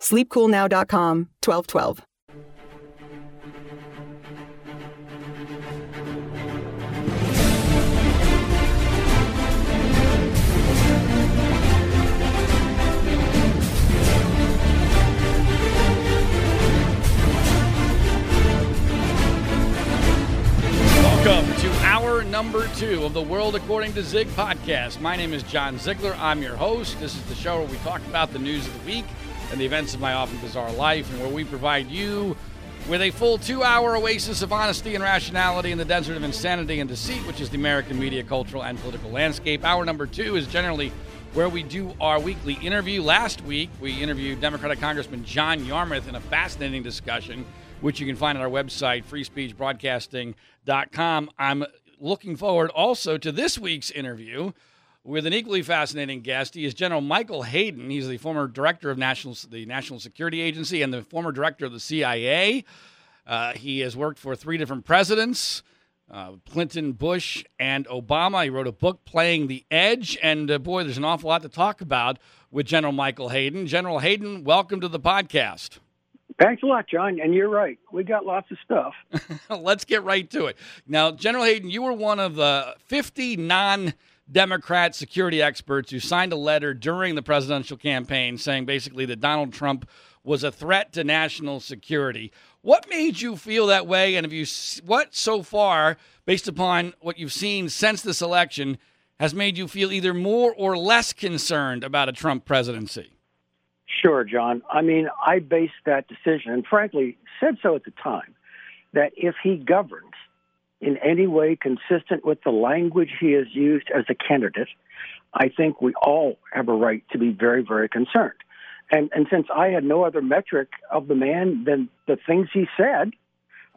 sleepcoolnow.com 1212. Welcome to hour number two of the World According to Zig podcast. My name is John Ziegler. I'm your host. This is the show where we talk about the news of the week and the events of my often bizarre life, and where we provide you with a full two hour oasis of honesty and rationality in the desert of insanity and deceit, which is the American media, cultural, and political landscape. Hour number two is generally where we do our weekly interview. Last week, we interviewed Democratic Congressman John Yarmuth in a fascinating discussion, which you can find on our website, freespeechbroadcasting.com. I'm looking forward also to this week's interview with an equally fascinating guest. He is General Michael Hayden. He's the former director of national, the National Security Agency and the former director of the CIA. Uh, he has worked for three different presidents. Uh, Clinton, Bush, and Obama. He wrote a book, Playing the Edge. And uh, boy, there's an awful lot to talk about with General Michael Hayden. General Hayden, welcome to the podcast. Thanks a lot, John. And you're right. We got lots of stuff. Let's get right to it. Now, General Hayden, you were one of the 50 non Democrat security experts who signed a letter during the presidential campaign saying basically that Donald Trump was a threat to national security. What made you feel that way? And have you, what so far, based upon what you've seen since this election, has made you feel either more or less concerned about a Trump presidency? Sure, John. I mean, I based that decision, and frankly, said so at the time, that if he governs in any way consistent with the language he has used as a candidate, I think we all have a right to be very, very concerned. And, and since I had no other metric of the man than the things he said,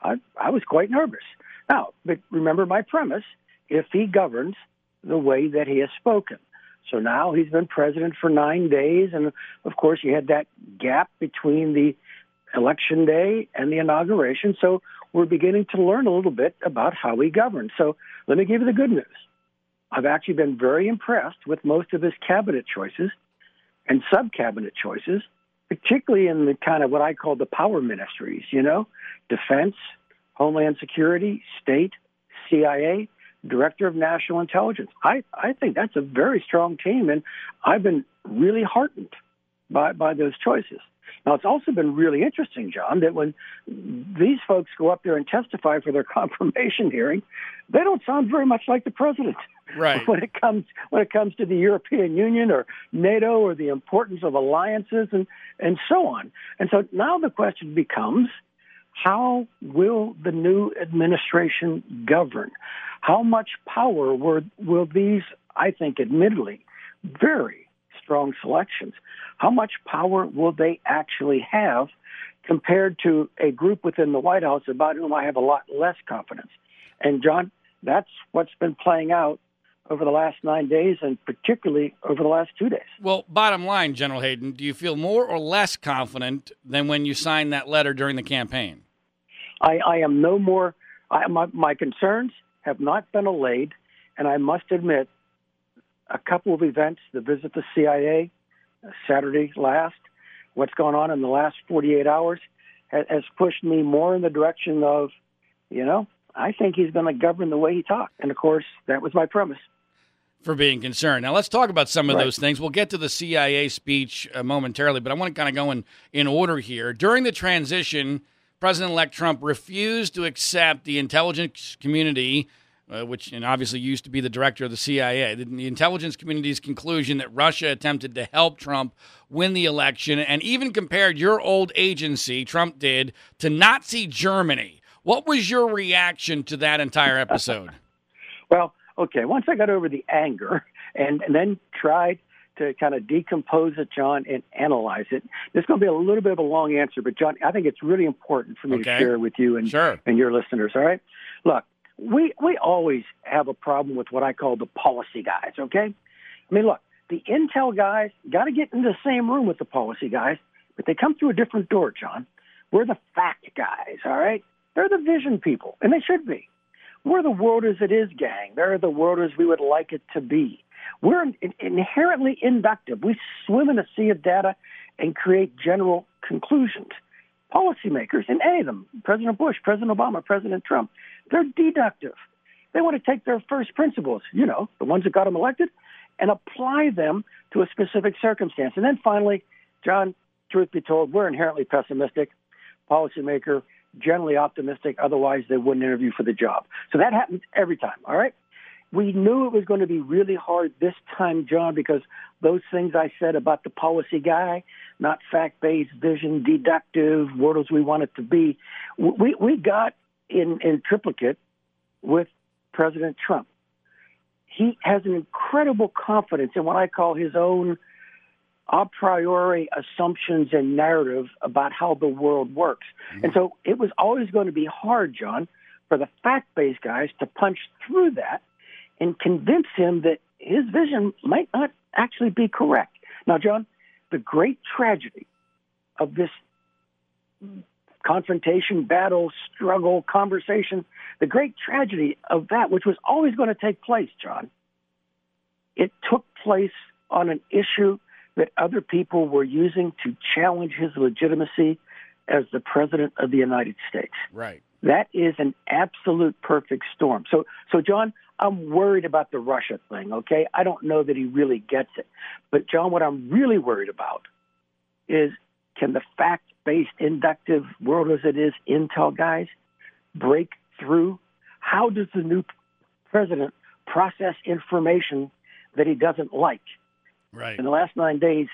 I, I was quite nervous. Now, but remember my premise if he governs the way that he has spoken. So now he's been president for nine days. And of course, you had that gap between the election day and the inauguration. So we're beginning to learn a little bit about how he governs. So let me give you the good news. I've actually been very impressed with most of his cabinet choices and sub cabinet choices, particularly in the kind of what I call the power ministries, you know, defense, homeland security, state, CIA, director of national intelligence. I, I think that's a very strong team, and I've been really heartened by, by those choices. Now, it's also been really interesting, John, that when these folks go up there and testify for their confirmation hearing, they don't sound very much like the president. Right. When it comes when it comes to the European Union or NATO or the importance of alliances and and so on. And so now the question becomes, how will the new administration govern? How much power will, will these, I think, admittedly, very strong selections, how much power will they actually have compared to a group within the White House about whom I have a lot less confidence? And, John, that's what's been playing out over the last nine days and particularly over the last two days. Well, bottom line, General Hayden, do you feel more or less confident than when you signed that letter during the campaign? I, I am no more, I, my, my concerns have not been allayed, and I must admit, a couple of events, the visit to CIA uh, Saturday last, what's gone on in the last 48 hours, has, pushed me more in the direction of, you know, I think he's going to govern the way he talks. And of course, that was my premise. for being concerned. Now let's talk about some of Right. those things. We'll get to the CIA speech uh, momentarily, but I want to kind of go in in order here. During the transition, President-elect Trump refused to accept the intelligence community. Uh, which and obviously used to be the director of the CIA, the, the intelligence community's conclusion that Russia attempted to help Trump win the election, and even compared your old agency, Trump did, to Nazi Germany. What was your reaction to that entire episode? Well, okay. Once I got over the anger and, and then tried to kind of decompose it, John, and analyze it, this is going to be a little bit of a long answer, but John, I think it's really important for me Okay. to share with you and, Sure. and your listeners. All right. Look, we we always have a problem with what I call the policy guys. Okay. I mean, look, the intel guys got to get in the same room with the policy guys, but they come through a different door, John. We're the fact guys. All right. They're the vision people, and they should be. We're the world as it is, gang. They're the world as we would like it to be. We're in- inherently inductive. We swim in a sea of data and create general conclusions. Policymakers, and any of them, President Bush, President Obama, President Trump, they're deductive. They want to take their first principles, you know, the ones that got them elected, and apply them to a specific circumstance. And then finally, John, truth be told, we're inherently pessimistic. Policymaker, generally optimistic. Otherwise, they wouldn't interview for the job. So that happens every time. All right. We knew it was going to be really hard this time, John, because those things I said about the policy guy, not fact-based, vision, deductive, world as we want it to be, we we got in in triplicate with President Trump. He has an incredible confidence in what I call his own a priori assumptions and narrative about how the world works. Mm-hmm. And so it was always going to be hard, John, for the fact based guys to punch through that and convince him that his vision might not actually be correct. Now, John, the great tragedy of this confrontation, battle, struggle, conversation, the great tragedy of that, which was always going to take place, John, it took place on an issue that other people were using to challenge his legitimacy as the president of the United States. Right. That is an absolute perfect storm. So, so John, I'm worried about the Russia thing. Okay, I don't know that he really gets it, but John, what I'm really worried about is can the fact-based inductive world as it is intel guys break through? How does the new president process information that he doesn't like? Right. In the last nine days,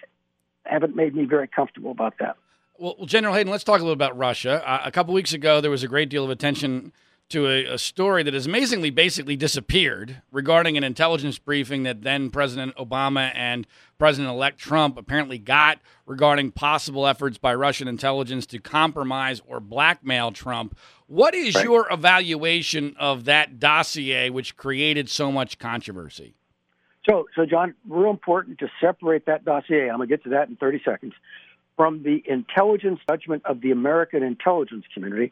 haven't made me very comfortable about that. Well, well, General Hayden, let's talk a little about Russia. Uh, a couple weeks ago, there was a great deal of attention to a, a story that has amazingly basically disappeared regarding an intelligence briefing that then President Obama and President elect Trump apparently got regarding possible efforts by Russian intelligence to compromise or blackmail Trump. What is Right. your evaluation of that dossier, which created so much controversy? So, so John, real important to separate that dossier. I'm going to get to that in 30 seconds from the intelligence judgment of the American intelligence community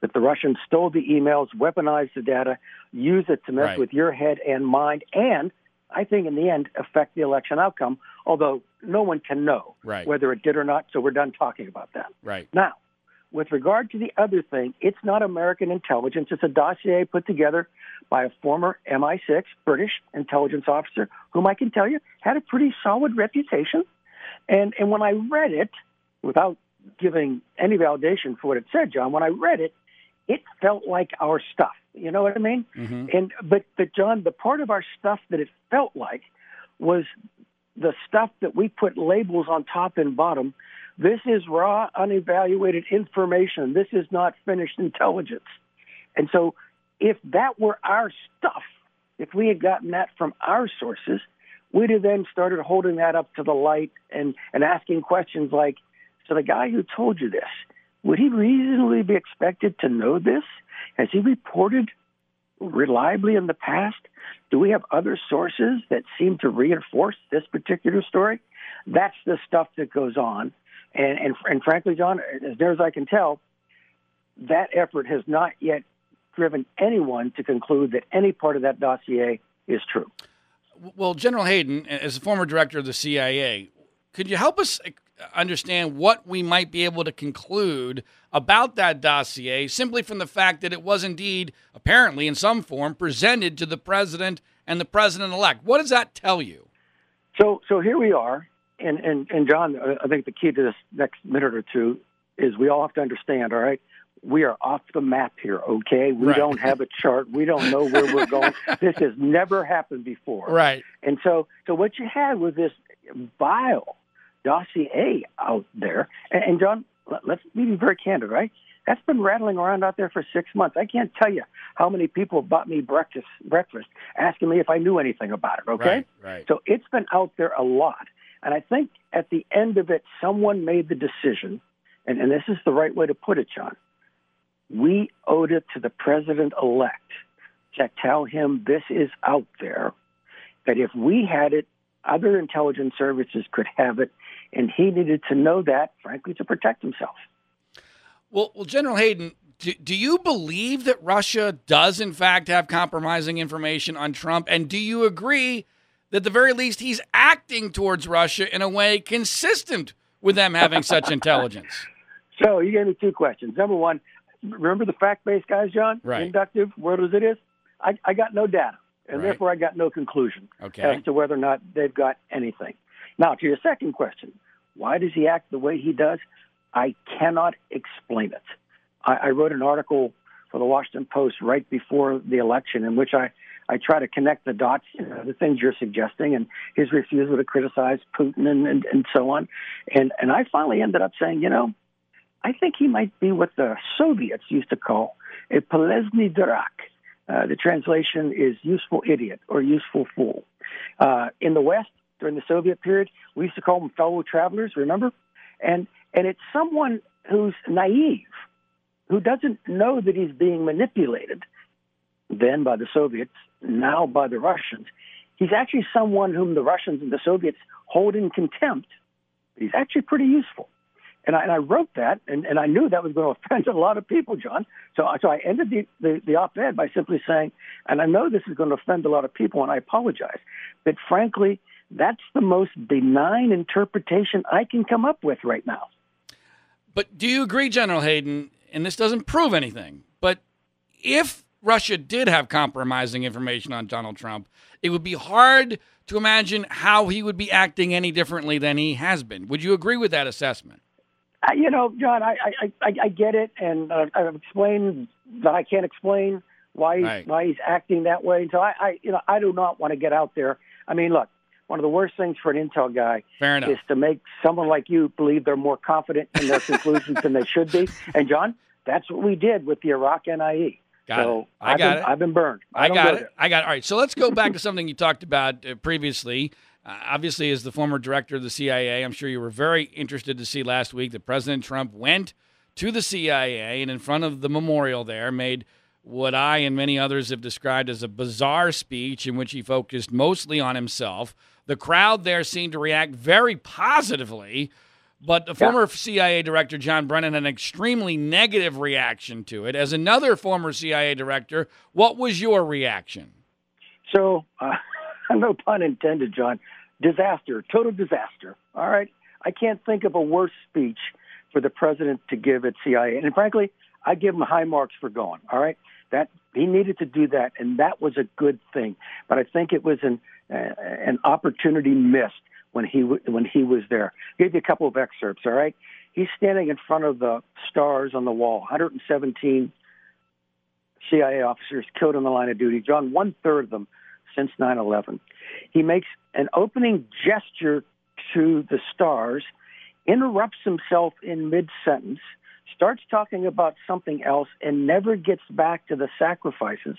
that the Russians stole the emails, weaponized the data, used it to mess Right. with your head and mind, and I think in the end affect the election outcome. Although no one can know Right. whether it did or not, so we're done talking about that. Right. Now, with regard to the other thing, it's not American intelligence. It's a dossier put together by a former MI6 British intelligence officer, whom I can tell you had a pretty solid reputation. And and when I read it, without giving any validation for what it said, John, when I read it, it felt like our stuff. You know what I mean? hmm And but but John, the part of our stuff that it felt like was the stuff that we put labels on top and bottom. This is raw, unevaluated information. This is not finished intelligence. And so, if that were our stuff, if we had gotten that from our sources, we'd have then started holding that up to the light and, and asking questions like, so the guy who told you this, would he reasonably be expected to know this? Has he reported reliably in the past? Do we have other sources that seem to reinforce this particular story? That's the stuff that goes on. And, and, and frankly, John, as near as I can tell, that effort has not yet driven anyone to conclude that any part of that dossier is true. Well, General Hayden, as a former director of the CIA, could you help us understand what we might be able to conclude about that dossier simply from the fact that it was indeed, apparently in some form, presented to the president and the president elect. What does that tell you? So, so here we are, and and and John, I think the key to this next minute or two is we all have to understand. All right, we are off the map here. Okay, we right. don't have a chart. We don't know where we're going. this has never happened before. Right. And so, so what you had was this vile dossier out there, and, and John, let's be very candid, right? That's been rattling around out there for six months. I can't tell you how many people bought me breakfast, breakfast asking me if I knew anything about it. Okay, right, right. So it's been out there a lot, and I think at the end of it, someone made the decision, and, and this is the right way to put it, John. We owed it to the president elect to tell him this is out there. That if we had it, other intelligence services could have it, and he needed to know that, frankly, to protect himself. Well, well, General Hayden, do, do you believe that Russia does, in fact, have compromising information on Trump? And do you agree that, at the very least, he's acting towards Russia in a way consistent with them having such intelligence? So you gave me two questions. Number one, remember the fact-based guys, John? Right. Inductive, word as it is. I, I got no data, and Right. therefore I got no conclusion Okay. as to whether or not they've got anything. Now, to your second question, why does he act the way he does? I cannot explain it. I, I wrote an article for the Washington Post right before the election in which I, I try to connect the dots, you know, the things you're suggesting, and his refusal to criticize Putin and, and, and so on. And, and I finally ended up saying, you know, I think he might be what the Soviets used to call a polezny durak. Uh, the translation is useful idiot or useful fool. Uh, in the West, during the Soviet period, we used to call them fellow travelers, remember? And, and it's someone who's naive, who doesn't know that he's being manipulated, then by the Soviets, now by the Russians. He's actually someone whom the Russians and the Soviets hold in contempt. He's actually pretty useful. And I, and I wrote that, and, and I knew that was going to offend a lot of people, John. So, so I ended the, the, the op ed by simply saying, and I know this is going to offend a lot of people, and I apologize, but frankly, that's the most benign interpretation I can come up with right now. But do you agree, General Hayden, and this doesn't prove anything, but if Russia did have compromising information on Donald Trump, it would be hard to imagine how he would be acting any differently than he has been. Would you agree with that assessment? Uh, you know, John, I, I, I, I get it, and uh, I've explained that I can't explain why he's, Right. why he's acting that way. So I, I, you know, I do not want to get out there. I mean, look, one of the worst things for an intel guy is to make someone like you believe they're more confident in their conclusions than they should be. And John, that's what we did with the Iraq NIE. Got so it. I have got been, it. I've been burned. I don't got go it. there. I got it. All right. So let's go back to something you talked about uh, previously. Uh, obviously, as the former director of the CIA, I'm sure you were very interested to see last week that President Trump went to the CIA and in front of the memorial there made what I and many others have described as a bizarre speech in which he focused mostly on himself. The crowd there seemed to react very positively, but the former CIA director, John Brennan, had an extremely negative reaction to it. As another former CIA director, what was your reaction? So, uh, no pun intended, John. Disaster, total disaster. All right. I can't think of a worse speech for the president to give at CIA. And frankly, I give him high marks for going. All right. That he needed to do that, and that was a good thing. But I think it was an uh, an opportunity missed when he when he was there. give you a couple of excerpts. All right. He's standing in front of the stars on the wall. 117 CIA officers killed in the line of duty. John, one third of them since 9 11. He makes an opening gesture to the stars, interrupts himself in mid sentence, starts talking about something else, and never gets back to the sacrifices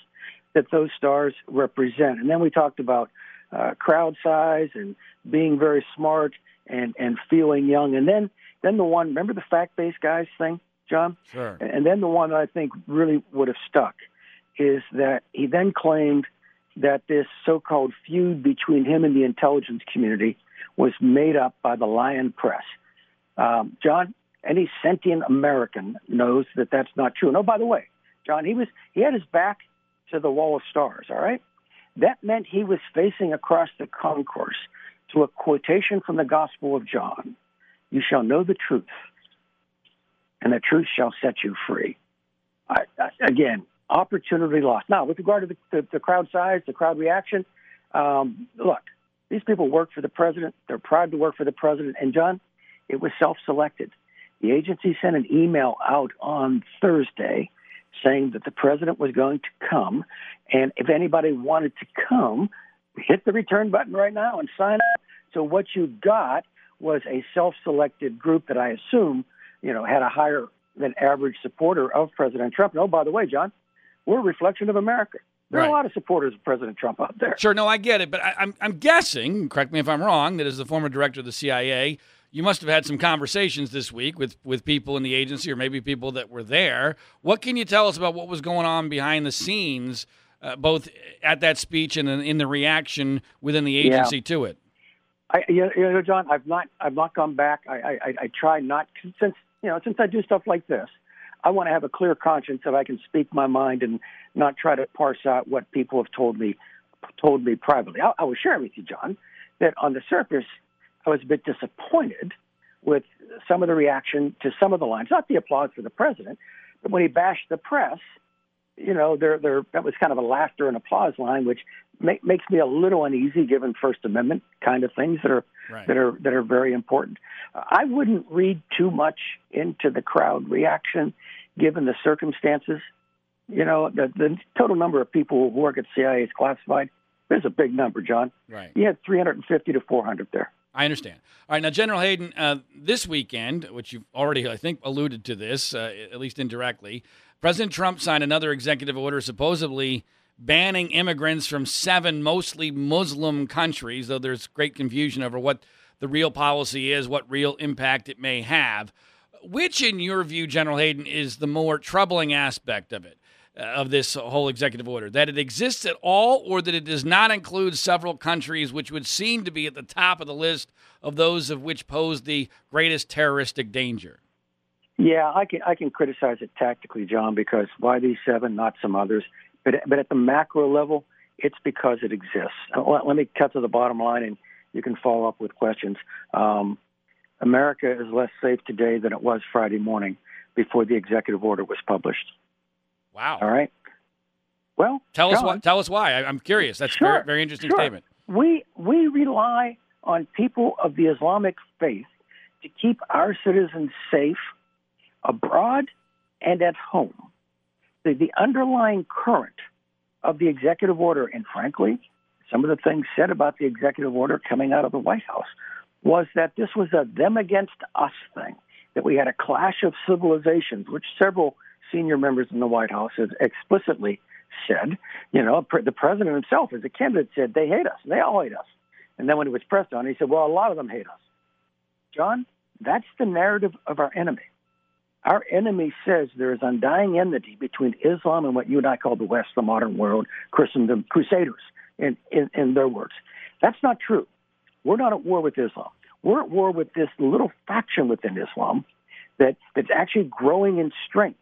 that those stars represent. And then we talked about uh, crowd size and being very smart and, and feeling young. And then, then the one, remember the fact based guys thing, John? Sure. And then the one that I think really would have stuck is that he then claimed that this so-called feud between him and the intelligence community was made up by the Lion Press. Um, John, any sentient American knows that that's not true. And oh, by the way, John, he was he had his back to the wall of stars. All right, that meant he was facing across the concourse to a quotation from the Gospel of John: "You shall know the truth, and the truth shall set you free." I, I, again, opportunity lost. Now, with regard to the, the, the crowd size, the crowd reaction, um, look, these people work for the president. They're proud to work for the president. And John, it was self-selected. The agency sent an email out on Thursday saying that the president was going to come, and if anybody wanted to come, hit the return button right now and sign up. So what you got was a self-selected group that I assume, you know, had a higher than average supporter of President Trump. And oh, by the way, John, we're a reflection of America. There right. are a lot of supporters of President Trump out there. Sure, no, I get it, but I, I'm, I'm guessing. Correct me if I'm wrong. That as the former director of the CIA, you must have had some conversations this week with with people in the agency, or maybe people that were there. What can you tell us about what was going on behind the scenes, uh, both at that speech and in, in the reaction within the agency yeah. to it? I, you know, John, I've not, I've not gone back. I, I, I try not since you know, since I do stuff like this. I want to have a clear conscience that I can speak my mind and not try to parse out what people have told me told me privately. I, I will share with you, John, that on the surface, I was a bit disappointed with some of the reaction to some of the lines. Not the applause for the president, but when he bashed the press, you know, there, there that was kind of a laughter and applause line, which make, makes me a little uneasy given First Amendment kind of things that are right. that are that are very important. I wouldn't read too much into the crowd reaction, given the circumstances. You know, the, the total number of people who work at CIA is classified. There's a big number, John. Right. You had 350 to 400 there. I understand. All right, now, General Hayden, uh, this weekend, which you've already, I think, alluded to this, uh, at least indirectly, President Trump signed another executive order supposedly banning immigrants from seven mostly Muslim countries, though there's great confusion over what the real policy is, what real impact it may have. Which, in your view, General Hayden, is the more troubling aspect of it, uh, of this whole executive order? That it exists at all, or that it does not include several countries which would seem to be at the top of the list of those of which pose the greatest terroristic danger? Yeah, I can I can criticize it tactically, John, because why these seven, not some others? But but at the macro level, it's because it exists. Let, me cut to the bottom line, and you can follow up with questions. Um, America is less safe today than it was Friday morning before the executive order was published. Wow. All right. Well, tell John, us why. Tell us why. I, am curious. That's sure, very, very interesting sure. statement. We we rely on people of the Islamic faith to keep our citizens safe abroad and at home. The, the underlying current of the executive order, and frankly, some of the things said about the executive order coming out of the White House was that this was a them against us thing, that we had a clash of civilizations, which several senior members in the White House have explicitly said. You know, the president himself, as a candidate, said they hate us. They all hate us. And then when he was pressed on, he said, well, a lot of them hate us. John, that's the narrative of our enemy. Our enemy says there is undying enmity between Islam and what you and I call the West, the modern world, Christendom, crusaders in, in, in their words. That's not true. We're not at war with Islam. We're at war with this little faction within Islam that, that's actually growing in strength.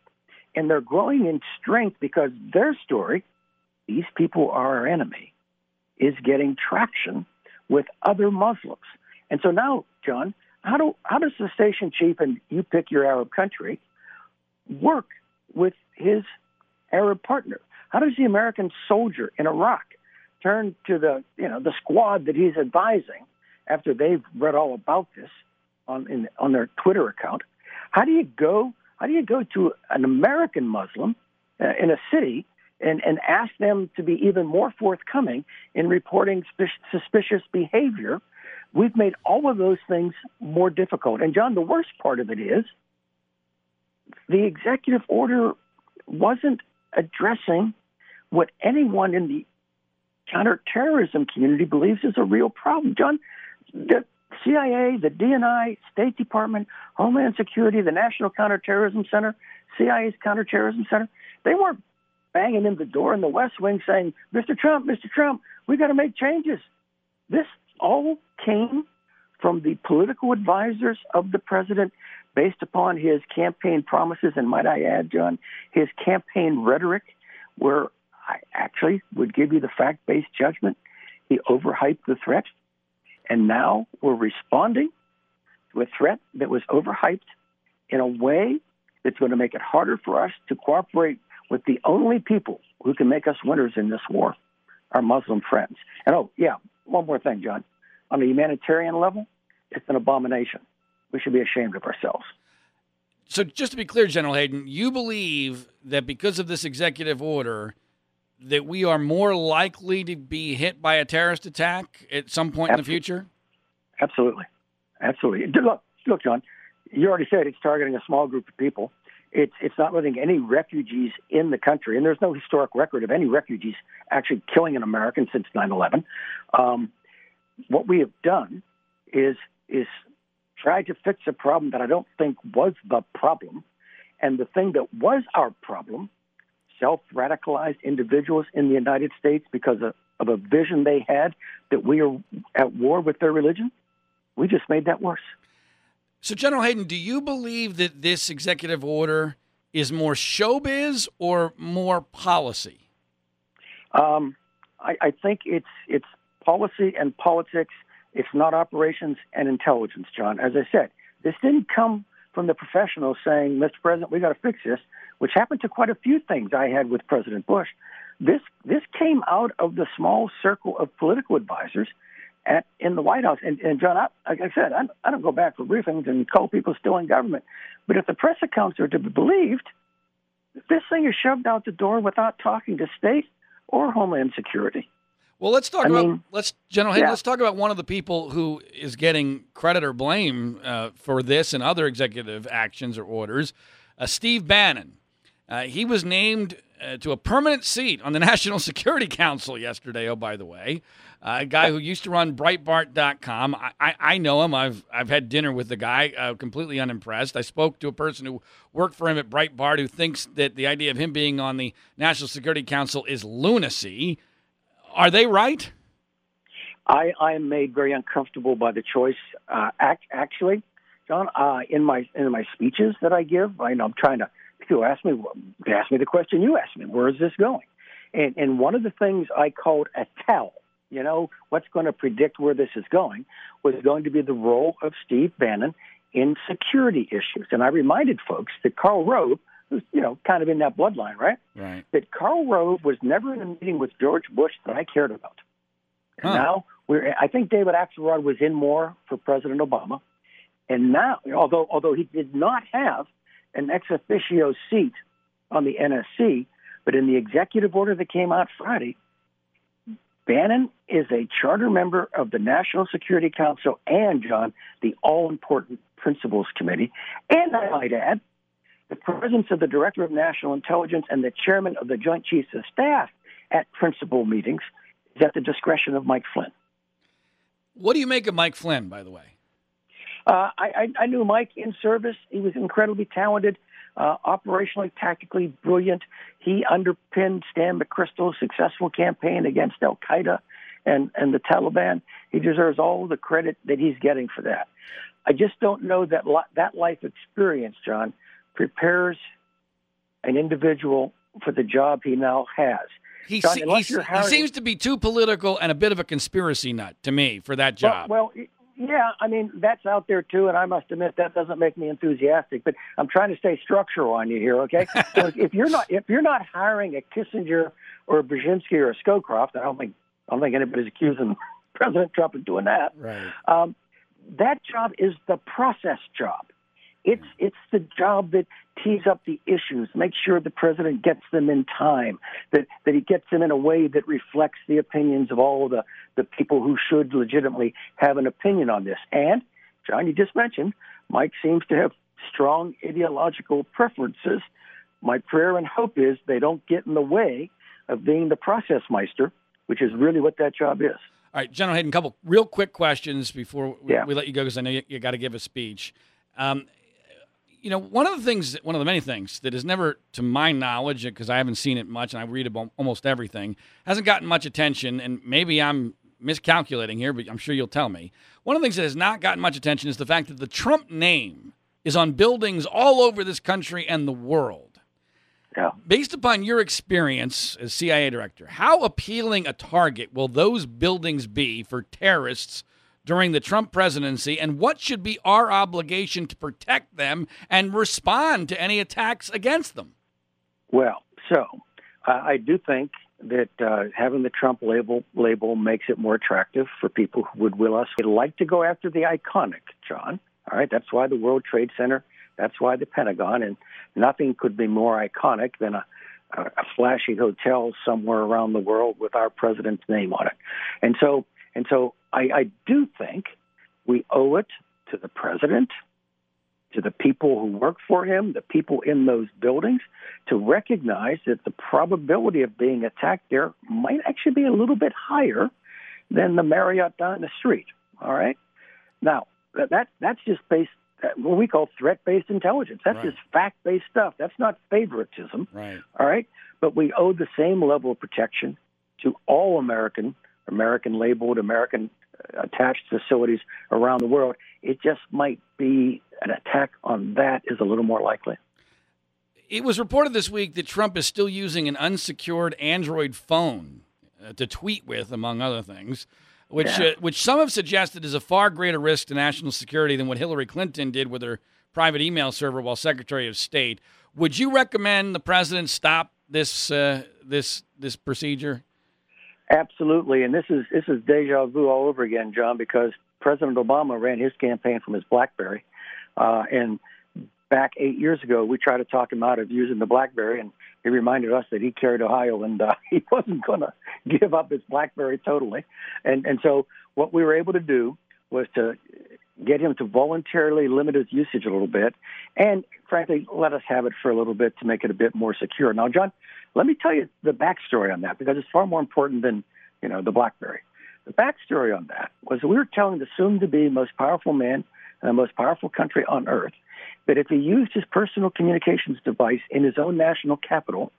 And they're growing in strength because their story, these people are our enemy, is getting traction with other Muslims. And so now, John, how do how does the station chief and you pick your Arab country work with his Arab partner? How does the American soldier in Iraq turn to the you know the squad that he's advising after they've read all about this on in, on their Twitter account. How do you go? How do you go to an American Muslim uh, in a city and, and ask them to be even more forthcoming in reporting suspicious behavior? We've made all of those things more difficult. And John, the worst part of it is the executive order wasn't addressing what anyone in the counterterrorism community believes is a real problem. John, the CIA, the DNI, State Department, Homeland Security, the National Counterterrorism Center, CIA's Counterterrorism Center, they weren't banging in the door in the West Wing saying, Mr. Trump, Mr. Trump, we got to make changes. This all came from the political advisors of the president based upon his campaign promises, and might I add, John, his campaign rhetoric, where I actually would give you the fact based judgment. He overhyped the threat, and now we're responding to a threat that was overhyped in a way that's going to make it harder for us to cooperate with the only people who can make us winners in this war, our Muslim friends. And oh, yeah, one more thing, John. On a humanitarian level, it's an abomination. We should be ashamed of ourselves. So, just to be clear, General Hayden, you believe that because of this executive order, that we are more likely to be hit by a terrorist attack at some point Absolutely. in the future? Absolutely. Absolutely. Look, look, John, you already said it's targeting a small group of people. It's it's not letting any refugees in the country, and there's no historic record of any refugees actually killing an American since 9/11. Um, what we have done is is tried to fix a problem that I don't think was the problem, and the thing that was our problem, self-radicalized individuals in the United States because of, of a vision they had that we are at war with their religion. We just made that worse. So, General Hayden, do you believe that this executive order is more showbiz or more policy? Um, I, I think it's it's policy and politics. It's not operations and intelligence, John. As I said, this didn't come from the professionals saying, "Mr. President, we got to fix this," which happened to quite a few things I had with President Bush. This this came out of the small circle of political advisors at in the White House. And, and John, I, like I said, I, I don't go back for briefings and call people still in government. But if the press accounts are to be believed, this thing is shoved out the door without talking to state or Homeland Security. Well, let's talk I about mean, let's General yeah. let's talk about one of the people who is getting credit or blame uh, for this and other executive actions or orders, uh, Steve Bannon. Uh, he was named uh, to a permanent seat on the National Security Council yesterday. Oh, by the way, uh, a guy who used to run Breitbart.com. I, I, I know him. I've I've had dinner with the guy. Uh, completely unimpressed. I spoke to a person who worked for him at Breitbart who thinks that the idea of him being on the National Security Council is lunacy. Are they right? I, I am made very uncomfortable by the choice. Uh, act, actually, John, uh, in my in my speeches that I give, I know I'm trying to. People ask me, ask me the question you asked me. Where is this going? And, and one of the things I called a tell you know, what's going to predict where this is going was going to be the role of Steve Bannon in security issues. And I reminded folks that Karl Rove, who's, you know, kind of in that bloodline, right? Right. That Karl Rove was never in a meeting with George Bush that I cared about. And huh. now we're, I think David Axelrod was in more for President Obama. And now, although, although he did not have an ex officio seat on the NSC, but in the executive order that came out Friday, Bannon is a charter member of the National Security Council and, John, the all important Principals Committee. And I might add, the presence of the Director of National Intelligence and the Chairman of the Joint Chiefs of Staff at principal meetings is at the discretion of Mike Flynn. What do you make of Mike Flynn, by the way? Uh, I, I, knew Mike in service. He was incredibly talented uh, operationally, tactically brilliant. He underpinned Stan McChrystal's successful campaign against Al Qaeda and, and the Taliban. He deserves all the credit that he's getting for that. I just don't know that li- that life experience, John, prepares an individual for the job he now has. He, John, se- he seems to be too political and a bit of a conspiracy nut to me for that job. Well, well yeah, I mean that's out there too, and I must admit that doesn't make me enthusiastic. But I'm trying to stay structural on you here, okay? so if you're not if you're not hiring a Kissinger or a Brzezinski or a Scowcroft, I don't think I don't think anybody's accusing President Trump of doing that. Right. Um, that job is the process job. It's it's the job that tees up the issues, make sure the president gets them in time, that that he gets them in a way that reflects the opinions of all the the people who should legitimately have an opinion on this. And John, you just mentioned Mike seems to have strong ideological preferences. My prayer and hope is they don't get in the way of being the process meister, which is really what that job is. All right, General Hayden, a couple real quick questions before we, yeah. we let you go because I know you, you got to give a speech. Um, you know, one of the things, one of the many things that has never, to my knowledge, because I haven't seen it much and I read about almost everything, hasn't gotten much attention. And maybe I'm miscalculating here, but I'm sure you'll tell me. One of the things that has not gotten much attention is the fact that the Trump name is on buildings all over this country and the world. Yeah. Based upon your experience as CIA director, how appealing a target will those buildings be for terrorists during the Trump presidency, and what should be our obligation to protect them and respond to any attacks against them? Well, So I do think that uh, having the Trump label label makes it more attractive for people who would will us would like to go after the iconic, John. All right, that's why the World Trade Center, that's why the Pentagon, and nothing could be more iconic than a, a, a flashy hotel somewhere around the world with our president's name on it. And so, and so, I, I do think we owe it to the president to the people who work for him, the people in those buildings, to recognize that the probability of being attacked there might actually be a little bit higher than the Marriott down the street. All right. Now that that's just based what we call threat-based intelligence. That's right. just fact-based stuff. That's not favoritism. Right. All right. But we owe the same level of protection to all American, American labeled, American attached facilities around the world. It just might be an attack on that is a little more likely. It was reported this week that Trump is still using an unsecured Android phone uh, to tweet with, among other things, which Yeah. uh, which some have suggested is a far greater risk to national security than what Hillary Clinton did with her private email server while Secretary of State. Would you recommend the president stop this uh, this this procedure? Absolutely, and this is this is deja vu all over again, John, because President Obama ran his campaign from his BlackBerry, uh, and back eight years ago, we tried to talk him out of using the BlackBerry, and he reminded us that he carried Ohio, and uh, he wasn't going to give up his BlackBerry totally, and and so what we were able to do was to get him to voluntarily limit his usage a little bit, and frankly, let us have it for a little bit to make it a bit more secure. Now, John, let me tell you the backstory on that because it's far more important than you know the BlackBerry. The backstory on that was we were telling the soon-to-be most powerful man in the most powerful country on earth that if he used his personal communications device in his own national capital,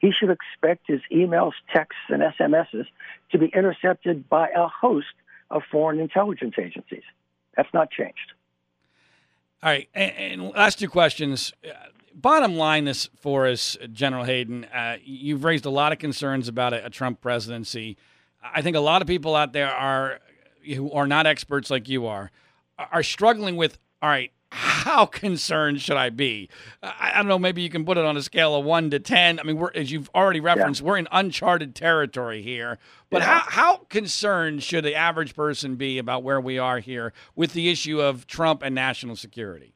he should expect his emails, texts, and SMSs to be intercepted by a host of foreign intelligence agencies. That's not changed. All right, and, and last two questions. Bottom line, this for us, General Hayden. Uh, you've raised a lot of concerns about a, a Trump presidency. I think a lot of people out there are who are not experts like you are are struggling with. All right, how concerned should I be? I, I don't know. Maybe you can put it on a scale of one to ten. I mean, we're as you've already referenced, we're in uncharted territory here. But Yeah. how how concerned should the average person be about where we are here with the issue of Trump and national security?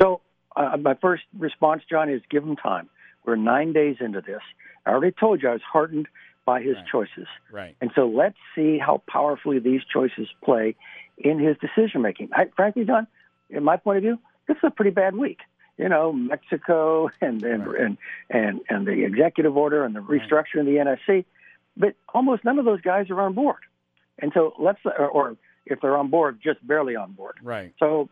So uh, my first response, John, is give him time. We're nine days into this. I already told you I was heartened by his Right. choices. Right. And so let's see how powerfully these choices play in his decision making. I, frankly, John, in my point of view, this is a pretty bad week. You know, Mexico and and Right. and, and and the executive order and the restructuring of the NSC, but almost none of those guys are on board. And so let's, or, or if they're on board, just barely on board. Right. So,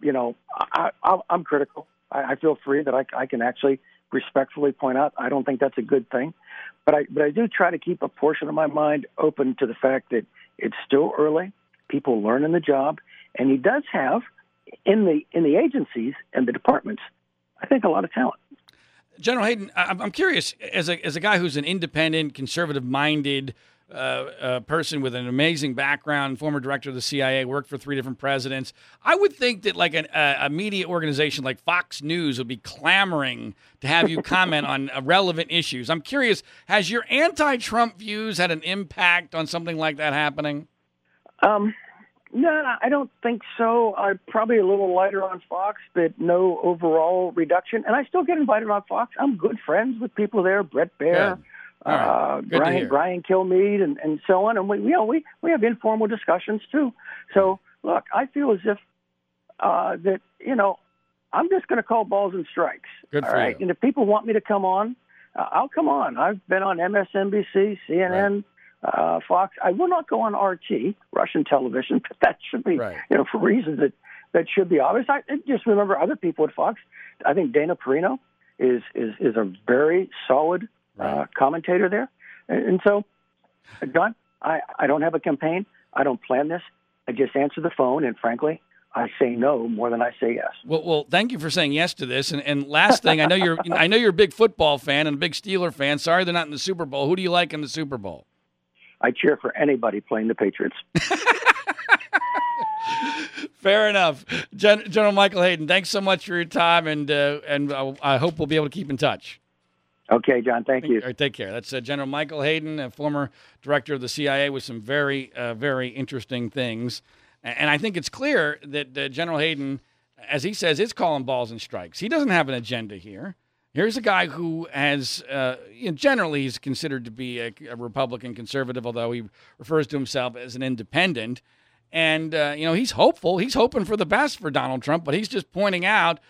you know, I, I, I'm critical. I, I feel free that I, I can actually respectfully point out I don't think that's a good thing, but I but I do try to keep a portion of my mind open to the fact that it's still early. People learning the job, and he does have in the in the agencies and the departments, I think a lot of talent. General Hayden, I'm curious as a as a guy who's an independent, conservative-minded uh, uh, person with an amazing background, former director of the CIA, worked for three different presidents. I would think that like an, a, a media organization like Fox News would be clamoring to have you comment on uh, relevant issues. I'm curious, has your anti-Trump views had an impact on something like that happening? Um, no, I don't think so. I'm probably a little lighter on Fox, but no overall reduction. And I still get invited on Fox. I'm good friends with people there, Bret Baier, right. uh, Brian. Brian Kilmeade, and, and so on. And we, you know, we we have informal discussions too. So look, I feel as if uh, that you know I'm just going to call balls and strikes. Good all right. And if people want me to come on, uh, I'll come on. I've been on MSNBC, CNN. Uh, Fox. I will not go on RT, Russian television, but that should be, Right. you know, for reasons that that should be obvious. I just remember other people at Fox. I think Dana Perino is is is a very solid uh, commentator there, and, and so, uh, John, I I don't have a campaign. I don't plan this. I just answer the phone, and frankly, I say no more than I say yes. Well, well, thank you for saying yes to this. And, and last thing, I know you're I know you're a big football fan and a big Steeler fan. Sorry they're not in the Super Bowl. Who do you like in the Super Bowl? I cheer for anybody playing the Patriots. Fair enough, Gen- General Michael Hayden. Thanks so much for your time, and uh, and I, I hope we'll be able to keep in touch. Okay, John. Thank you. All right, take care. That's uh, General Michael Hayden, a former director of the CIA, with some very, uh, very interesting things. And I think it's clear that uh, General Hayden, as he says, is calling balls and strikes. He doesn't have an agenda here. Here's a guy who has, uh, generally, he's considered to be a, a, Republican conservative, although he refers to himself as an independent. And, uh, you know, he's hopeful. He's hoping for the best for Donald Trump, but he's just pointing out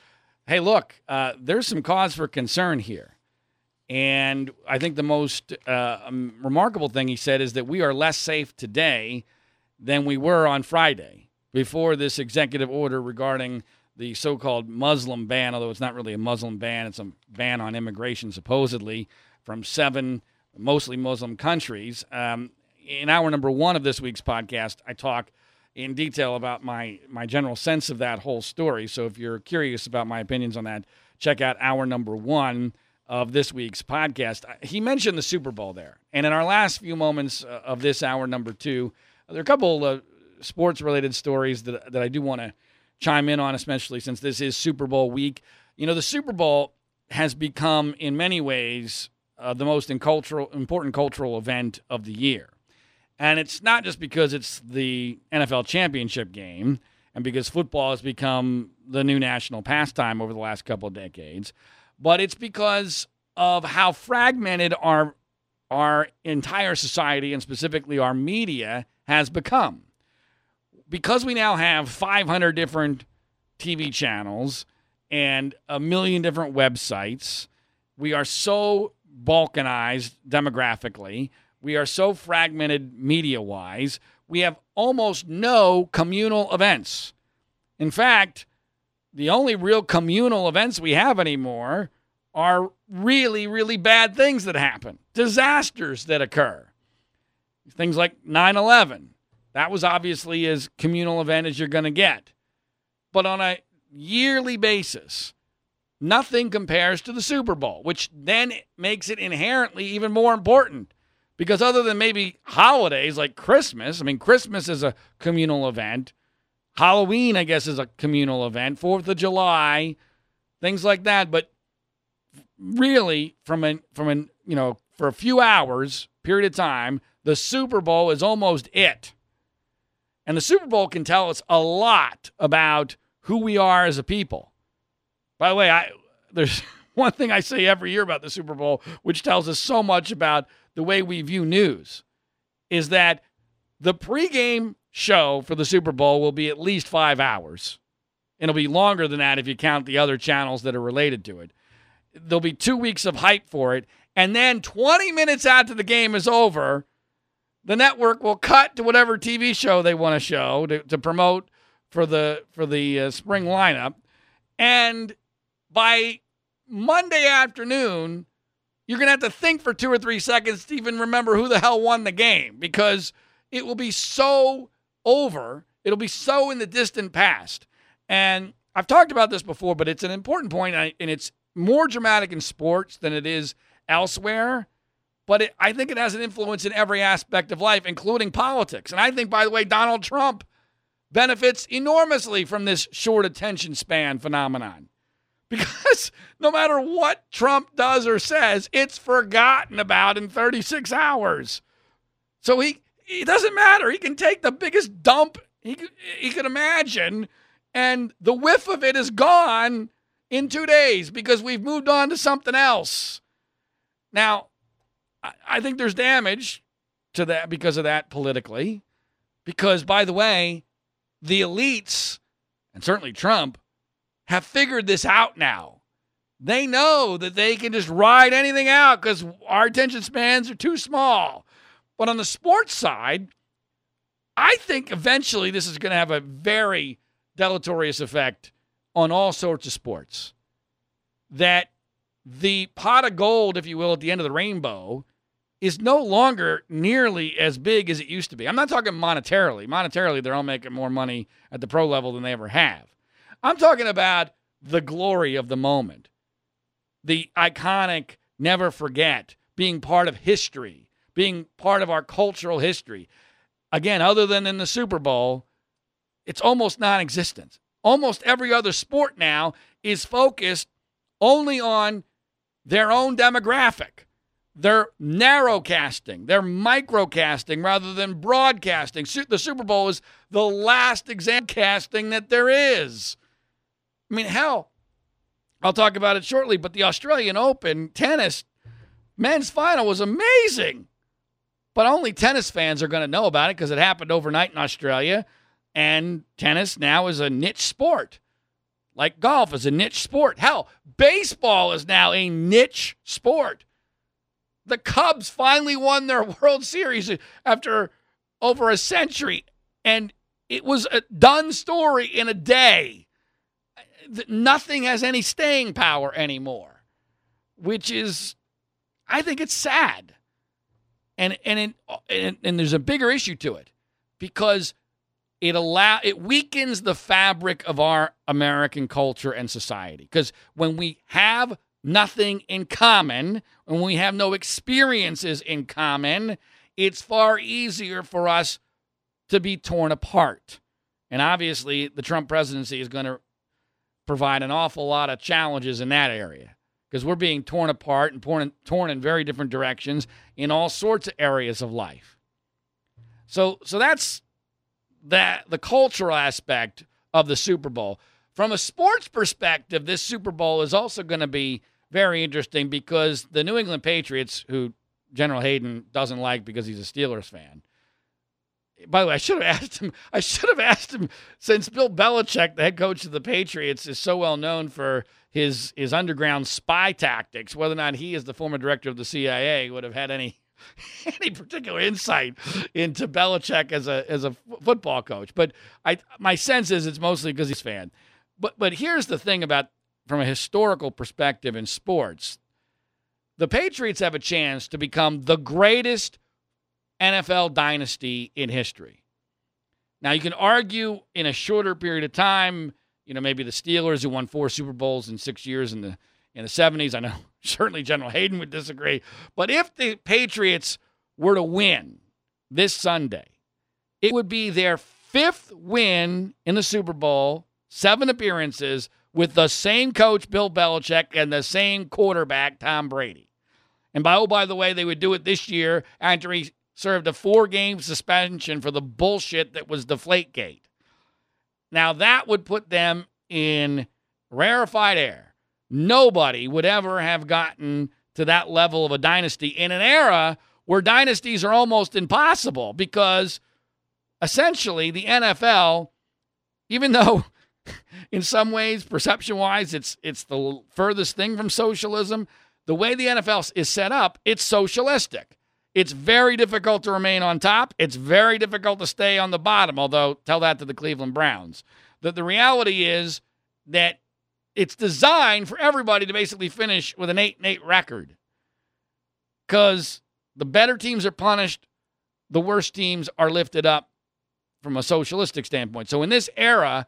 hey, look, uh, there's some cause for concern here. And I think the most uh, um, remarkable thing he said is that we are less safe today than we were on Friday before this executive order regarding the so called Muslim ban, although it's not really a Muslim ban, it's a ban on immigration, supposedly, from seven mostly Muslim countries. Um, in hour number one of this week's podcast, I talk in detail about my, my general sense of that whole story. So if you're curious about my opinions on that, check out hour number one of this week's podcast. He mentioned the Super Bowl there. And in our last few moments uh, of this hour number two, there are a couple of sports related stories that, that I do want to chime in on, especially since this is Super Bowl week. You know, the Super Bowl has become, in many ways, uh, the most cultural, important cultural event of the year. And it's not just because it's the NFL championship game and because football has become the new national pastime over the last couple of decades, but it's because of how fragmented our our entire society and specifically our media has become. Because we now have 500 different TV channels and a million different websites, we are so balkanized demographically we are so fragmented media wise. We have almost no communal events. In fact, the only real communal events we have anymore are really, really bad things that happen, disasters that occur. Things like 9 11. That was obviously as communal event as you're going to get. But on a yearly basis, nothing compares to the Super Bowl, which then makes it inherently even more important because other than maybe holidays like Christmas, I mean, Christmas is a communal event. Halloween, I guess, is a communal event. Fourth of July, things like that. But really, from an from an you know for a few hours period of time, the Super Bowl is almost it. And the Super Bowl can tell us a lot about who we are as a people. By the way, I there's one thing I say every year about the Super Bowl, which tells us so much about the way we view news is that the pregame show for the Super Bowl will be at least five hours. It'll be longer than that if you count the other channels that are related to it. There'll be two weeks of hype for it. And then 20 minutes after the game is over, the network will cut to whatever TV show they want to show to, promote for the for the uh, spring lineup. And by Monday afternoon, you're to have to think for two or three seconds to even remember who the hell won the game because it will be so over. It'll be so in the distant past. And I've talked about this before, but it's an important point, and it's more dramatic in sports than it is elsewhere. But it, I think it has an influence in every aspect of life, including politics. And I think, by the way, Donald Trump benefits enormously from this short attention span phenomenon because no matter what Trump does or says, it's forgotten about in 36 hours. So he it doesn't matter. He can take the biggest dump he he could imagine, and the whiff of it is gone in two days because we've moved on to something else. Now, I think there's damage to that because of that politically. Because, by the way, the elites, and certainly Trump, have figured this out now. They know that they can just ride anything out because our attention spans are too small. But on the sports side, I think eventually this is going to have a very deleterious effect on all sorts of sports. That the pot of gold, if you will, at the end of the rainbow is no longer nearly as big as it used to be. I'm not talking monetarily. Monetarily, they're all making more money at the pro level than they ever have. I'm talking about the glory of the moment, the iconic never forget, being part of history, being part of our cultural history. Again, other than in the Super Bowl, it's almost non existent. Almost every other sport now is focused only on their own demographic. They're narrowcasting, they're microcasting rather than broadcasting. The Super Bowl is the last exam casting that there is. I mean, hell, I'll talk about it shortly, but the Australian Open tennis men's final was amazing. But only tennis fans are going to know about it because it happened overnight in Australia. And tennis now is a niche sport, like golf is a niche sport. Hell, baseball is now a niche sport. The Cubs finally won their World Series after over a century, and it was a done story in a day. Nothing has any staying power anymore, which is, I think it's sad. And and it, and, and there's a bigger issue to it because it allow it weakens the fabric of our American culture and society. Because when we have nothing in common, when we have no experiences in common, it's far easier for us to be torn apart. And obviously, the Trump presidency is going to provide an awful lot of challenges in that area because we're being torn apart and torn torn in very different directions in all sorts of areas of life. So, so that's that the cultural aspect of the Super Bowl. From a sports perspective, this Super Bowl is also going to be very interesting because the New England Patriots, who General Hayden doesn't like because he's a Steelers fan. By the way, I should have asked him. I should have asked him since Bill Belichick, the head coach of the Patriots, is so well known for his his underground spy tactics. Whether or not he, as the former director of the CIA, would have had any any particular insight into Belichick as a as a football coach. But I my sense is it's mostly because he's fan. But but here's the thing about from a historical perspective in sports, the Patriots have a chance to become the greatest NFL dynasty in history. Now, you can argue in a shorter period of time, you know, maybe the Steelers who won four Super Bowls in six years in the in the 70s. I know certainly General Hayden would disagree. But if the Patriots were to win this Sunday, it would be their fifth win in the Super Bowl, seven appearances, with the same coach, Bill Belichick, and the same quarterback, Tom Brady. And by oh, by the way, they would do it this year after he served a four game suspension for the bullshit that was Deflategate. Now that would put them in rarefied air. Nobody would ever have gotten to that level of a dynasty in an era where dynasties are almost impossible because essentially the NFL, even though in some ways, perception wise, it's it's the furthest thing from socialism. The way the NFL is set up, it's socialistic. It's very difficult to remain on top. It's very difficult to stay on the bottom, although tell that to the Cleveland Browns. That the reality is that it's designed for everybody to basically finish with an 8 and 8 record. Cuz the better teams are punished, the worst teams are lifted up from a socialistic standpoint. So in this era,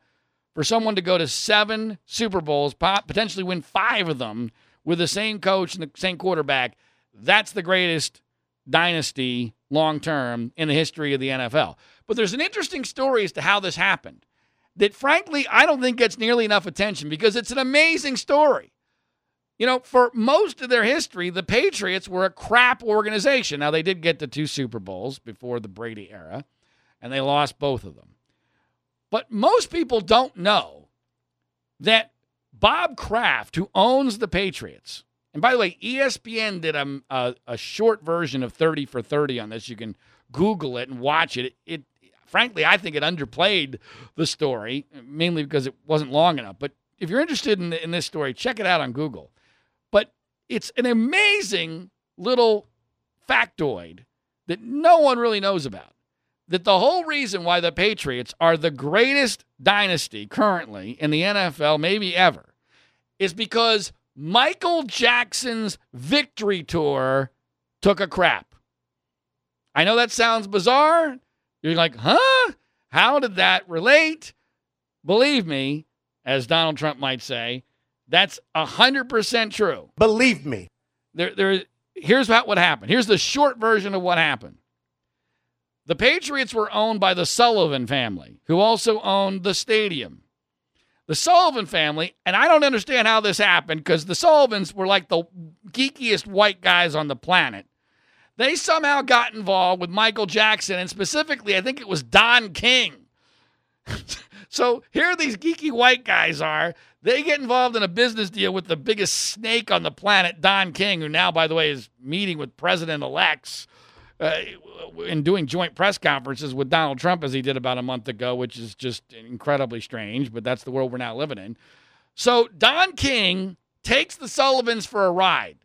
for someone to go to seven Super Bowls, potentially win five of them with the same coach and the same quarterback, that's the greatest dynasty long term in the history of the NFL. But there's an interesting story as to how this happened that, frankly, I don't think gets nearly enough attention because it's an amazing story. You know, for most of their history, the Patriots were a crap organization. Now, they did get to two Super Bowls before the Brady era, and they lost both of them. But most people don't know that Bob Kraft, who owns the Patriots, and by the way, ESPN did a, a, a, short version of 30 for 30 on this. You can Google it and watch it. it. It, frankly, I think it underplayed the story, mainly because it wasn't long enough. But if you're interested in, in this story, check it out on Google. But it's an amazing little factoid that no one really knows about that the whole reason why the Patriots are the greatest dynasty currently in the NFL, maybe ever, is because Michael Jackson's victory tour took a crap. I know that sounds bizarre. You're like, huh? How did that relate? Believe me, as Donald Trump might say, that's 100% true. Believe me. There, there, here's what happened. Here's the short version of what happened. The Patriots were owned by the Sullivan family, who also owned the stadium. The Sullivan family, and I don't understand how this happened because the Sullivans were like the geekiest white guys on the planet. They somehow got involved with Michael Jackson, and specifically, I think it was Don King. so here these geeky white guys are. They get involved in a business deal with the biggest snake on the planet, Don King, who now, by the way, is meeting with President elects uh, doing joint press conferences with Donald Trump as he did about a month ago, which is just incredibly strange, but that's the world we're now living in. So Don King takes the Sullivans for a ride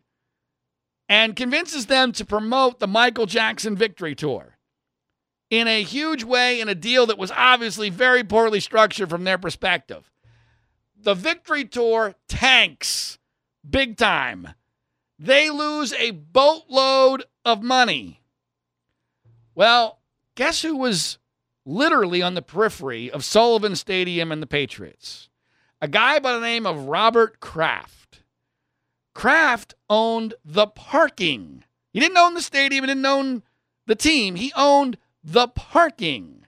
and convinces them to promote the Michael Jackson Victory Tour in a huge way in a deal that was obviously very poorly structured from their perspective the victory tour tanks big time. They lose a boatload of money. Well, guess who was literally on the periphery of Sullivan Stadium and the Patriots? A guy by the name of Robert Kraft. Kraft owned the parking. He didn't own the stadium, he didn't own the team. He owned the parking.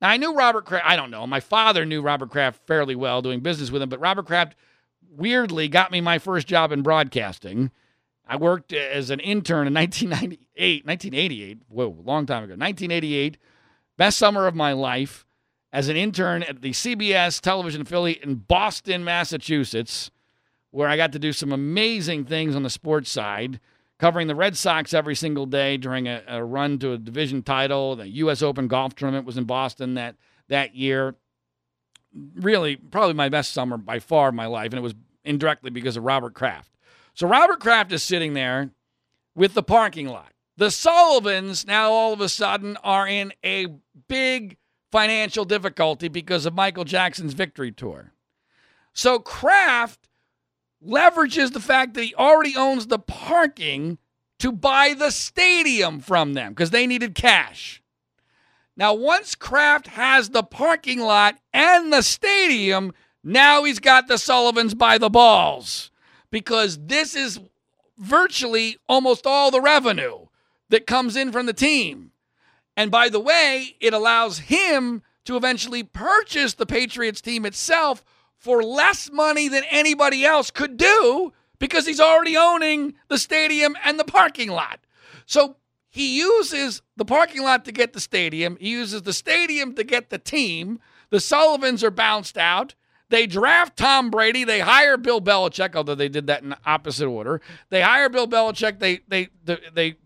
Now, I knew Robert Kraft. I don't know. My father knew Robert Kraft fairly well, doing business with him, but Robert Kraft weirdly got me my first job in broadcasting. I worked as an intern in 1998, 1988. Whoa, long time ago. 1988, best summer of my life as an intern at the CBS television affiliate in Boston, Massachusetts, where I got to do some amazing things on the sports side covering the Red Sox every single day during a, a, run to a division title. The U.S. Open golf tournament was in Boston that that year. Really, probably my best summer by far of my life, and it was indirectly because of Robert Kraft. So Robert Kraft is sitting there with the parking lot. The Sullivans now all of a sudden are in a big financial difficulty because of Michael Jackson's victory tour. So Kraft leverages the fact that he already owns the parking to buy the stadium from them because they needed cash. Now, once Kraft has the parking lot and the stadium, now he's got the Sullivans by the balls because this is virtually almost all the revenue that comes in from the team. And by the way, it allows him to eventually purchase the Patriots team itself for less money than anybody else could do because he's already owning the stadium and the parking lot. So he uses the parking lot to get the stadium, he uses the stadium to get the team. The Sullivans are bounced out. They draft Tom Brady. They hire Bill Belichick, although they did that in opposite order. They hire Bill Belichick. They they they, they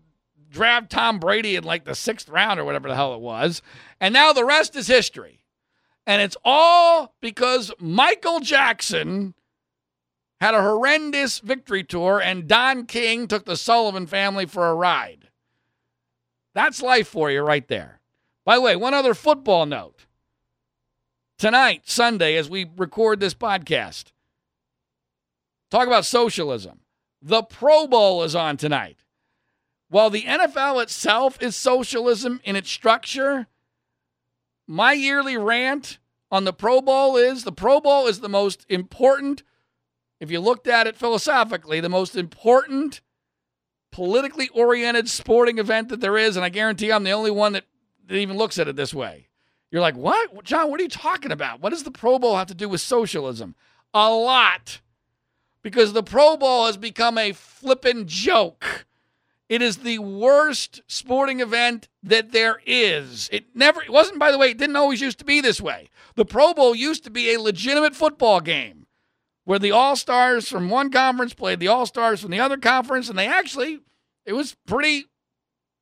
draft Tom Brady in like the sixth round or whatever the hell it was. And now the rest is history. And it's all because Michael Jackson had a horrendous victory tour and Don King took the Sullivan family for a ride. That's life for you right there. By the way, one other football note. Tonight, Sunday, as we record this podcast, talk about socialism. The Pro Bowl is on tonight. While the NFL itself is socialism in its structure, my yearly rant on the Pro Bowl is the Pro Bowl is the most important, if you looked at it philosophically, the most important politically oriented sporting event that there is. And I guarantee I'm the only one that, that even looks at it this way. You're like, what? John, what are you talking about? What does the Pro Bowl have to do with socialism? A lot. Because the Pro Bowl has become a flippin' joke it is the worst sporting event that there is. It never it wasn't by the way, it didn't always used to be this way. The Pro Bowl used to be a legitimate football game where the All-Stars from one conference played the All-Stars from the other conference and they actually it was pretty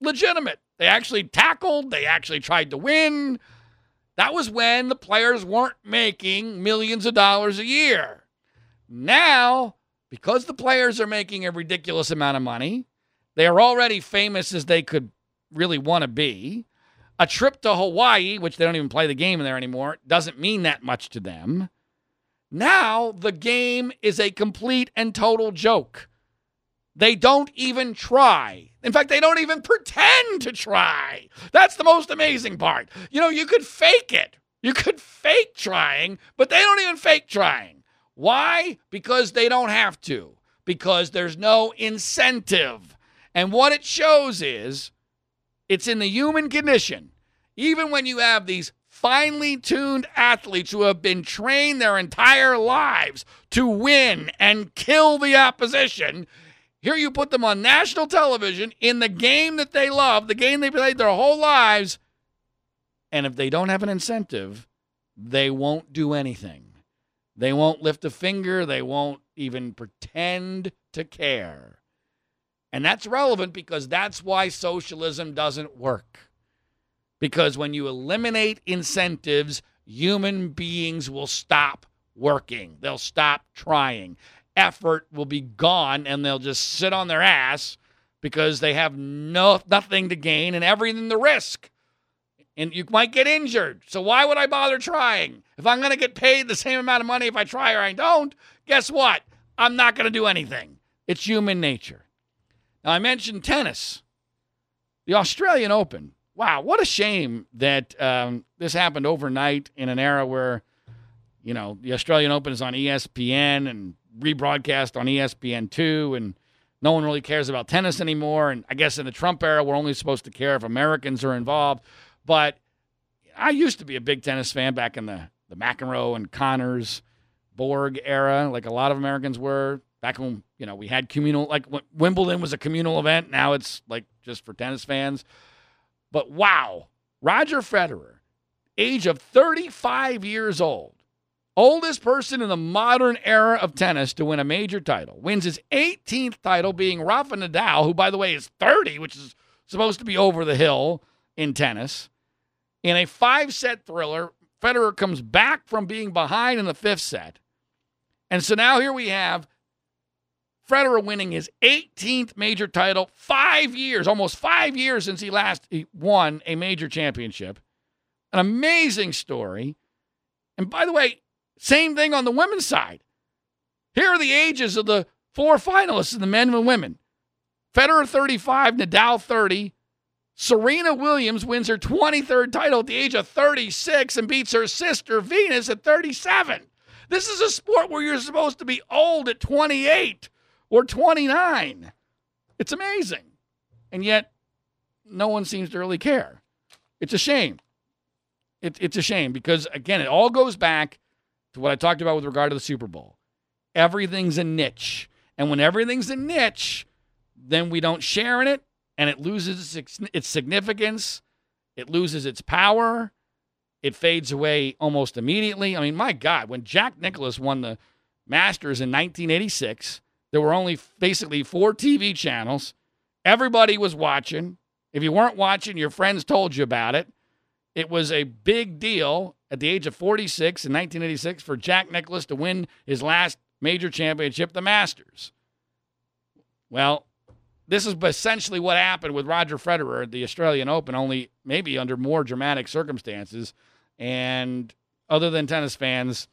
legitimate. They actually tackled, they actually tried to win. That was when the players weren't making millions of dollars a year. Now, because the players are making a ridiculous amount of money, they are already famous as they could really want to be. A trip to Hawaii, which they don't even play the game in there anymore, doesn't mean that much to them. Now the game is a complete and total joke. They don't even try. In fact, they don't even pretend to try. That's the most amazing part. You know, you could fake it. You could fake trying, but they don't even fake trying. Why? Because they don't have to. Because there's no incentive. And what it shows is it's in the human condition, even when you have these finely tuned athletes who have been trained their entire lives to win and kill the opposition. Here you put them on national television in the game that they love, the game they played their whole lives. And if they don't have an incentive, they won't do anything. They won't lift a finger. They won't even pretend to care. And that's relevant because that's why socialism doesn't work. Because when you eliminate incentives, human beings will stop working, they'll stop trying. Effort will be gone and they'll just sit on their ass because they have no nothing to gain and everything to risk. And you might get injured. So why would I bother trying? If I'm going to get paid the same amount of money if I try or I don't, guess what? I'm not going to do anything. It's human nature. Now, I mentioned tennis, the Australian Open. Wow, what a shame that um, this happened overnight in an era where, you know, the Australian Open is on ESPN and rebroadcast on ESPN2, and no one really cares about tennis anymore. And I guess in the Trump era, we're only supposed to care if Americans are involved. But I used to be a big tennis fan back in the, the McEnroe and Connors, Borg era, like a lot of Americans were back when you know we had communal like Wimbledon was a communal event. Now it's like just for tennis fans. But wow, Roger Federer, age of 35 years old, oldest person in the modern era of tennis to win a major title, wins his 18th title, being Rafa Nadal, who by the way is 30, which is supposed to be over the hill in tennis. In a five-set thriller, Federer comes back from being behind in the fifth set. And so now here we have Federer winning his 18th major title, five years, almost five years since he last won a major championship. An amazing story. And by the way, same thing on the women's side. Here are the ages of the four finalists in the men and women Federer 35, Nadal 30. Serena Williams wins her 23rd title at the age of 36 and beats her sister Venus at 37. This is a sport where you're supposed to be old at 28 or 29. It's amazing. And yet, no one seems to really care. It's a shame. It, it's a shame because, again, it all goes back to what I talked about with regard to the Super Bowl. Everything's a niche. And when everything's a niche, then we don't share in it and it loses its significance. It loses its power. It fades away almost immediately. I mean, my God, when Jack Nicklaus won the Masters in 1986, there were only basically four TV channels. Everybody was watching. If you weren't watching, your friends told you about it. It was a big deal at the age of 46 in 1986 for Jack Nicklaus to win his last major championship, the Masters. Well, this is essentially what happened with Roger Federer at the Australian Open, only maybe under more dramatic circumstances. And other than tennis fans,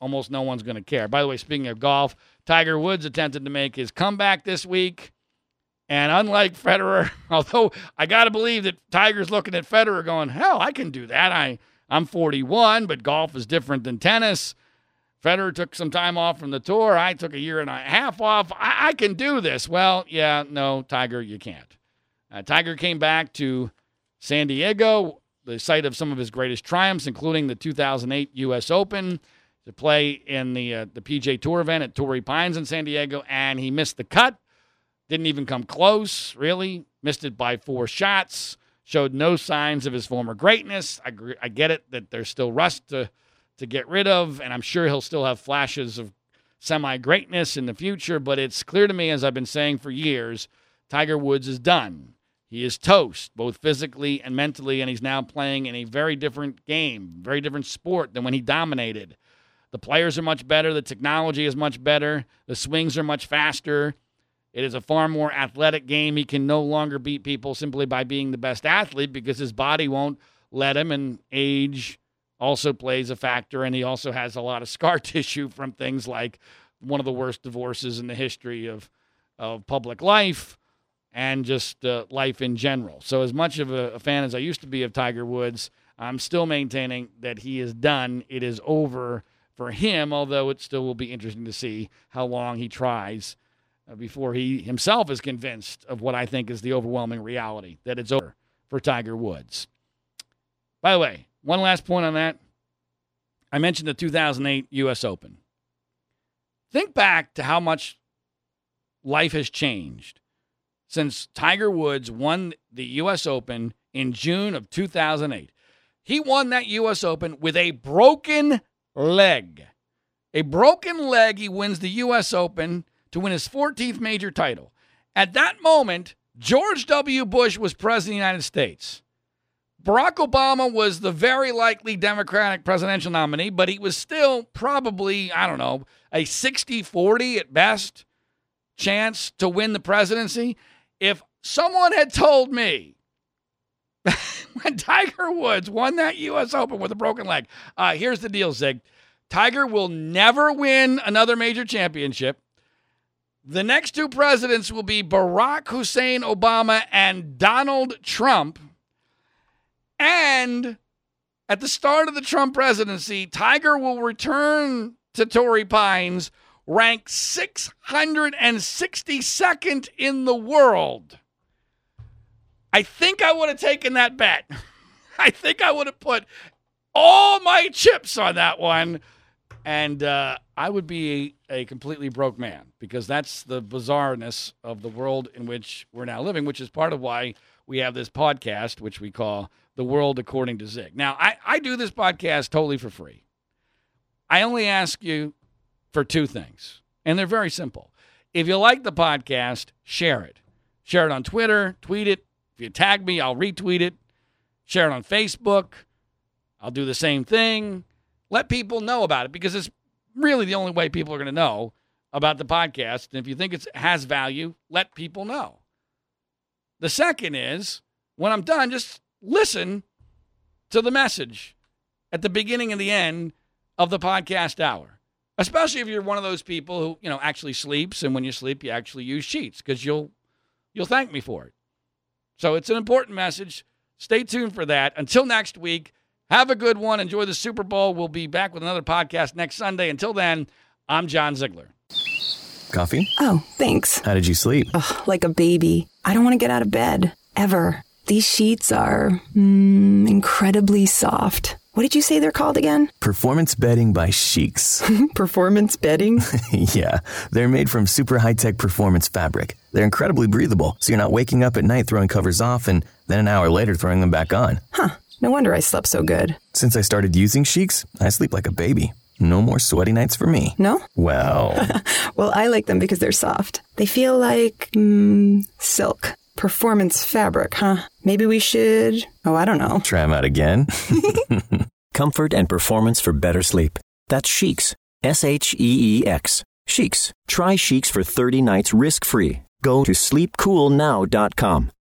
almost no one's going to care. By the way, speaking of golf, Tiger Woods attempted to make his comeback this week. And unlike Federer, although I got to believe that Tiger's looking at Federer going, hell, I can do that. I, I'm 41, but golf is different than tennis. Federer took some time off from the tour. I took a year and a half off. I, I can do this. Well, yeah, no, Tiger, you can't. Uh, Tiger came back to San Diego, the site of some of his greatest triumphs, including the 2008 U.S. Open to play in the uh, the PGA Tour event at Torrey Pines in San Diego, and he missed the cut. Didn't even come close, really. Missed it by four shots. Showed no signs of his former greatness. I, I get it that there's still rust to, to get rid of, and I'm sure he'll still have flashes of semi greatness in the future, but it's clear to me, as I've been saying for years, Tiger Woods is done. He is toast, both physically and mentally, and he's now playing in a very different game, very different sport than when he dominated. The players are much better. The technology is much better. The swings are much faster. It is a far more athletic game. He can no longer beat people simply by being the best athlete because his body won't let him, and age also plays a factor. And he also has a lot of scar tissue from things like one of the worst divorces in the history of, of public life and just uh, life in general. So, as much of a, a fan as I used to be of Tiger Woods, I'm still maintaining that he is done. It is over for him, although it still will be interesting to see how long he tries Uh, before he himself is convinced of what I think is the overwhelming reality that it's over for Tiger Woods. By the way, one last point on that. I mentioned the 2008 U.S. Open. Think back to how much life has changed since Tiger Woods won the U.S. Open in June of 2008. He won that U.S. Open with a broken leg. A broken leg, he wins the U.S. Open to win his 14th major title. At that moment, George W. Bush was president of the United States. Barack Obama was the very likely Democratic presidential nominee, but he was still probably, I don't know, a 60 40 at best chance to win the presidency. If someone had told me when Tiger Woods won that U.S. Open with a broken leg, uh, here's the deal, Zig. Tiger will never win another major championship. The next two presidents will be Barack Hussein Obama and Donald Trump. And at the start of the Trump presidency, Tiger will return to Torrey Pines, ranked 662nd in the world. I think I would have taken that bet. I think I would have put all my chips on that one and uh, I would be a, completely broke man because that's the bizarreness of the world in which we're now living, which is part of why we have this podcast, which we call The World According to Zig. Now, I, I do this podcast totally for free. I only ask you for two things, and they're very simple. If you like the podcast, share it. Share it on Twitter, tweet it. If you tag me, I'll retweet it. Share it on Facebook. I'll do the same thing let people know about it because it's really the only way people are going to know about the podcast. And if you think it has value, let people know. The second is when I'm done, just listen to the message at the beginning and the end of the podcast hour. Especially if you're one of those people who, you know, actually sleeps and when you sleep you actually use sheets because you'll you'll thank me for it. So it's an important message. Stay tuned for that. Until next week, have a good one. Enjoy the Super Bowl. We'll be back with another podcast next Sunday. Until then, I'm John Ziegler. Coffee? Oh, thanks. How did you sleep? Ugh, like a baby. I don't want to get out of bed. Ever. These sheets are mm, incredibly soft. What did you say they're called again? Performance bedding by Sheex. performance bedding? yeah, they're made from super high tech performance fabric. They're incredibly breathable, so you're not waking up at night throwing covers off and then an hour later throwing them back on. Huh. No wonder I slept so good. Since I started using Sheex, I sleep like a baby. No more sweaty nights for me. No? Well. well, I like them because they're soft. They feel like mm, silk. Performance fabric, huh? Maybe we should. Oh, I don't know. Try them out again. Comfort and performance for better sleep. That's Sheex. S H E E X. Sheex. Try Sheex for 30 nights risk free. Go to sleepcoolnow.com.